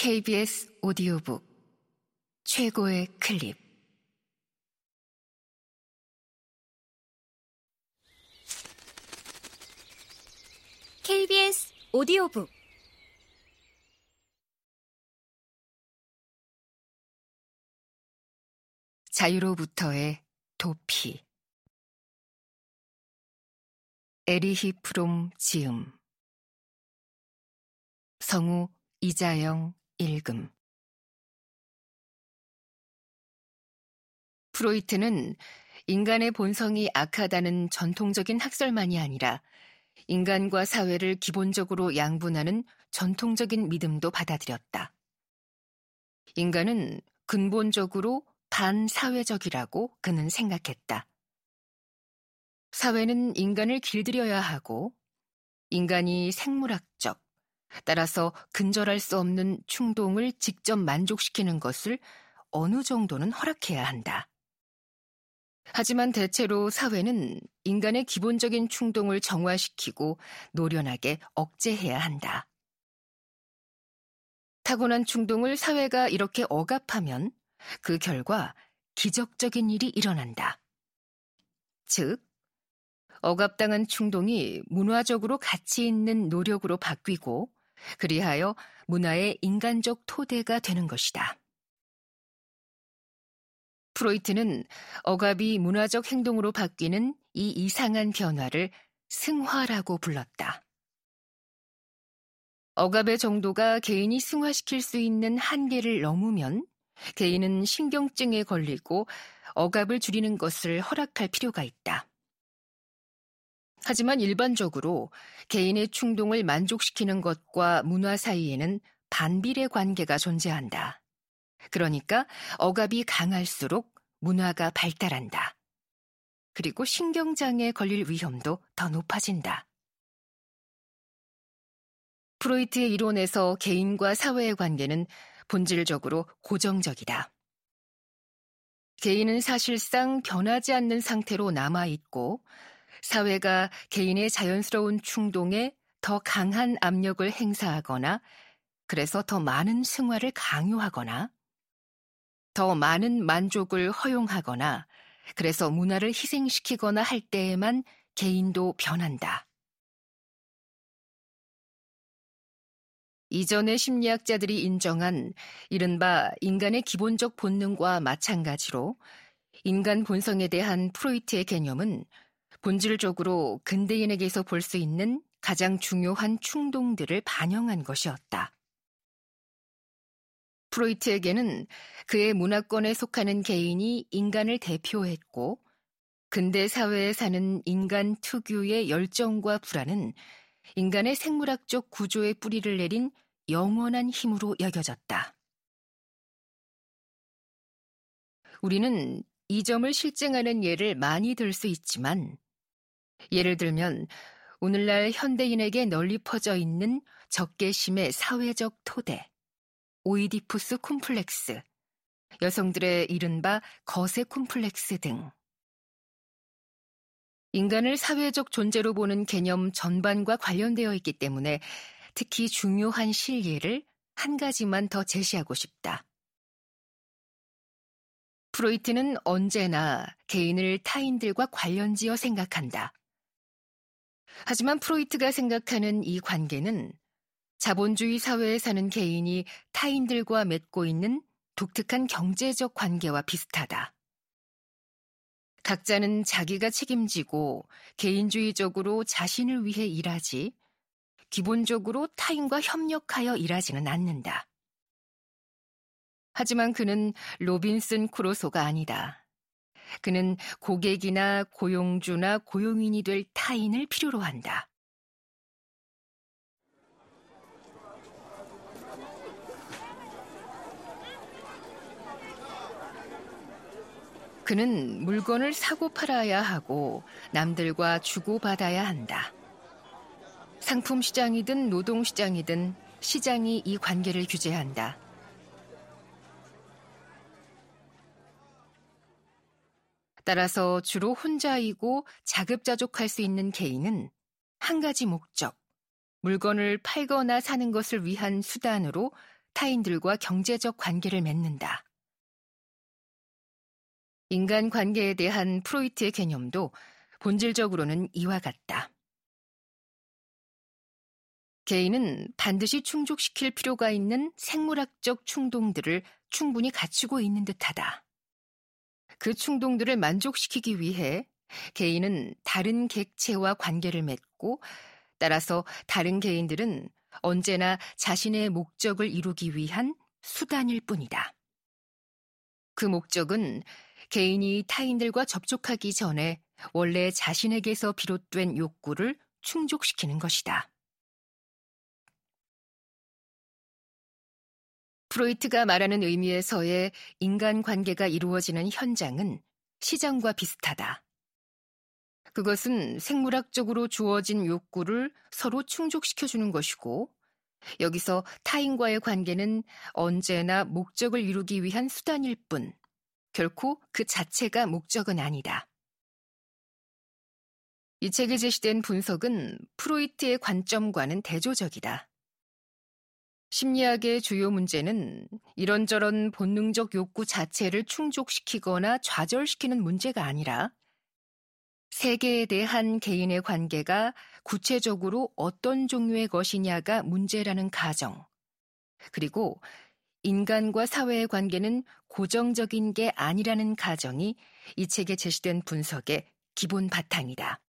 KBS 오디오북 최고의 클립. KBS 오디오북. 자유로부터의 도피. 에리히 프롬 지음. 성우 이자영 읽음 프로이트는 인간의 본성이 악하다는 전통적인 학설만이 아니라 인간과 사회를 기본적으로 양분하는 전통적인 믿음도 받아들였다. 인간은 근본적으로 반사회적이라고 그는 생각했다. 사회는 인간을 길들여야 하고 인간이 생물학적, 따라서 근절할 수 없는 충동을 직접 만족시키는 것을 어느 정도는 허락해야 한다. 하지만 대체로 사회는 인간의 기본적인 충동을 정화시키고 노련하게 억제해야 한다. 타고난 충동을 사회가 이렇게 억압하면 그 결과 기적적인 일이 일어난다. 즉, 억압당한 충동이 문화적으로 가치 있는 노력으로 바뀌고 그리하여 문화의 인간적 토대가 되는 것이다. 프로이트는 억압이 문화적 행동으로 바뀌는 이 이상한 변화를 승화라고 불렀다. 억압의 정도가 개인이 승화시킬 수 있는 한계를 넘으면 개인은 신경증에 걸리고 억압을 줄이는 것을 허락할 필요가 있다. 하지만 일반적으로 개인의 충동을 만족시키는 것과 문화 사이에는 반비례 관계가 존재한다. 그러니까 억압이 강할수록 문화가 발달한다. 그리고 신경장애에 걸릴 위험도 더 높아진다. 프로이트의 이론에서 개인과 사회의 관계는 본질적으로 고정적이다. 개인은 사실상 변하지 않는 상태로 남아있고 사회가 개인의 자연스러운 충동에 더 강한 압력을 행사하거나 그래서 더 많은 승화를 강요하거나 더 많은 만족을 허용하거나 그래서 문화를 희생시키거나 할 때에만 개인도 변한다. 이전의 심리학자들이 인정한 이른바 인간의 기본적 본능과 마찬가지로 인간 본성에 대한 프로이트의 개념은 본질적으로 근대인에게서 볼 수 있는 가장 중요한 충동들을 반영한 것이었다. 프로이트에게는 그의 문화권에 속하는 개인이 인간을 대표했고, 근대 사회에 사는 인간 특유의 열정과 불안은 인간의 생물학적 구조의 뿌리를 내린 영원한 힘으로 여겨졌다. 우리는 이 점을 실증하는 예를 많이 들 수 있지만, 예를 들면 오늘날 현대인에게 널리 퍼져 있는 적개심의 사회적 토대, 오이디푸스 콤플렉스, 여성들의 이른바 거세 콤플렉스 등. 인간을 사회적 존재로 보는 개념 전반과 관련되어 있기 때문에 특히 중요한 실예를 한 가지만 더 제시하고 싶다. 프로이트는 언제나 개인을 타인들과 관련지어 생각한다. 하지만 프로이트가 생각하는 이 관계는 자본주의 사회에 사는 개인이 타인들과 맺고 있는 독특한 경제적 관계와 비슷하다. 각자는 자기가 책임지고 개인주의적으로 자신을 위해 일하지 기본적으로 타인과 협력하여 일하지는 않는다. 하지만 그는 로빈슨 크루소가 아니다. 그는 고객이나 고용주나 고용인이 될 타인을 필요로 한다. 그는 물건을 사고 팔아야 하고 남들과 주고받아야 한다. 상품 시장이든 노동 시장이든 시장이 이 관계를 규제한다. 따라서 주로 혼자이고 자급자족할 수 있는 개인은 한 가지 목적, 물건을 팔거나 사는 것을 위한 수단으로 타인들과 경제적 관계를 맺는다. 인간 관계에 대한 프로이트의 개념도 본질적으로는 이와 같다. 개인은 반드시 충족시킬 필요가 있는 생물학적 충동들을 충분히 갖추고 있는 듯하다. 그 충동들을 만족시키기 위해 개인은 다른 객체와 관계를 맺고 따라서 다른 개인들은 언제나 자신의 목적을 이루기 위한 수단일 뿐이다. 그 목적은 개인이 타인들과 접촉하기 전에 원래 자신에게서 비롯된 욕구를 충족시키는 것이다. 프로이트가 말하는 의미에서의 인간 관계가 이루어지는 현장은 시장과 비슷하다. 그것은 생물학적으로 주어진 욕구를 서로 충족시켜주는 것이고, 여기서 타인과의 관계는 언제나 목적을 이루기 위한 수단일 뿐, 결코 그 자체가 목적은 아니다. 이 책에 제시된 분석은 프로이트의 관점과는 대조적이다. 심리학의 주요 문제는 이런저런 본능적 욕구 자체를 충족시키거나 좌절시키는 문제가 아니라 세계에 대한 개인의 관계가 구체적으로 어떤 종류의 것이냐가 문제라는 가정, 그리고 인간과 사회의 관계는 고정적인 게 아니라는 가정이 이 책에 제시된 분석의 기본 바탕이다.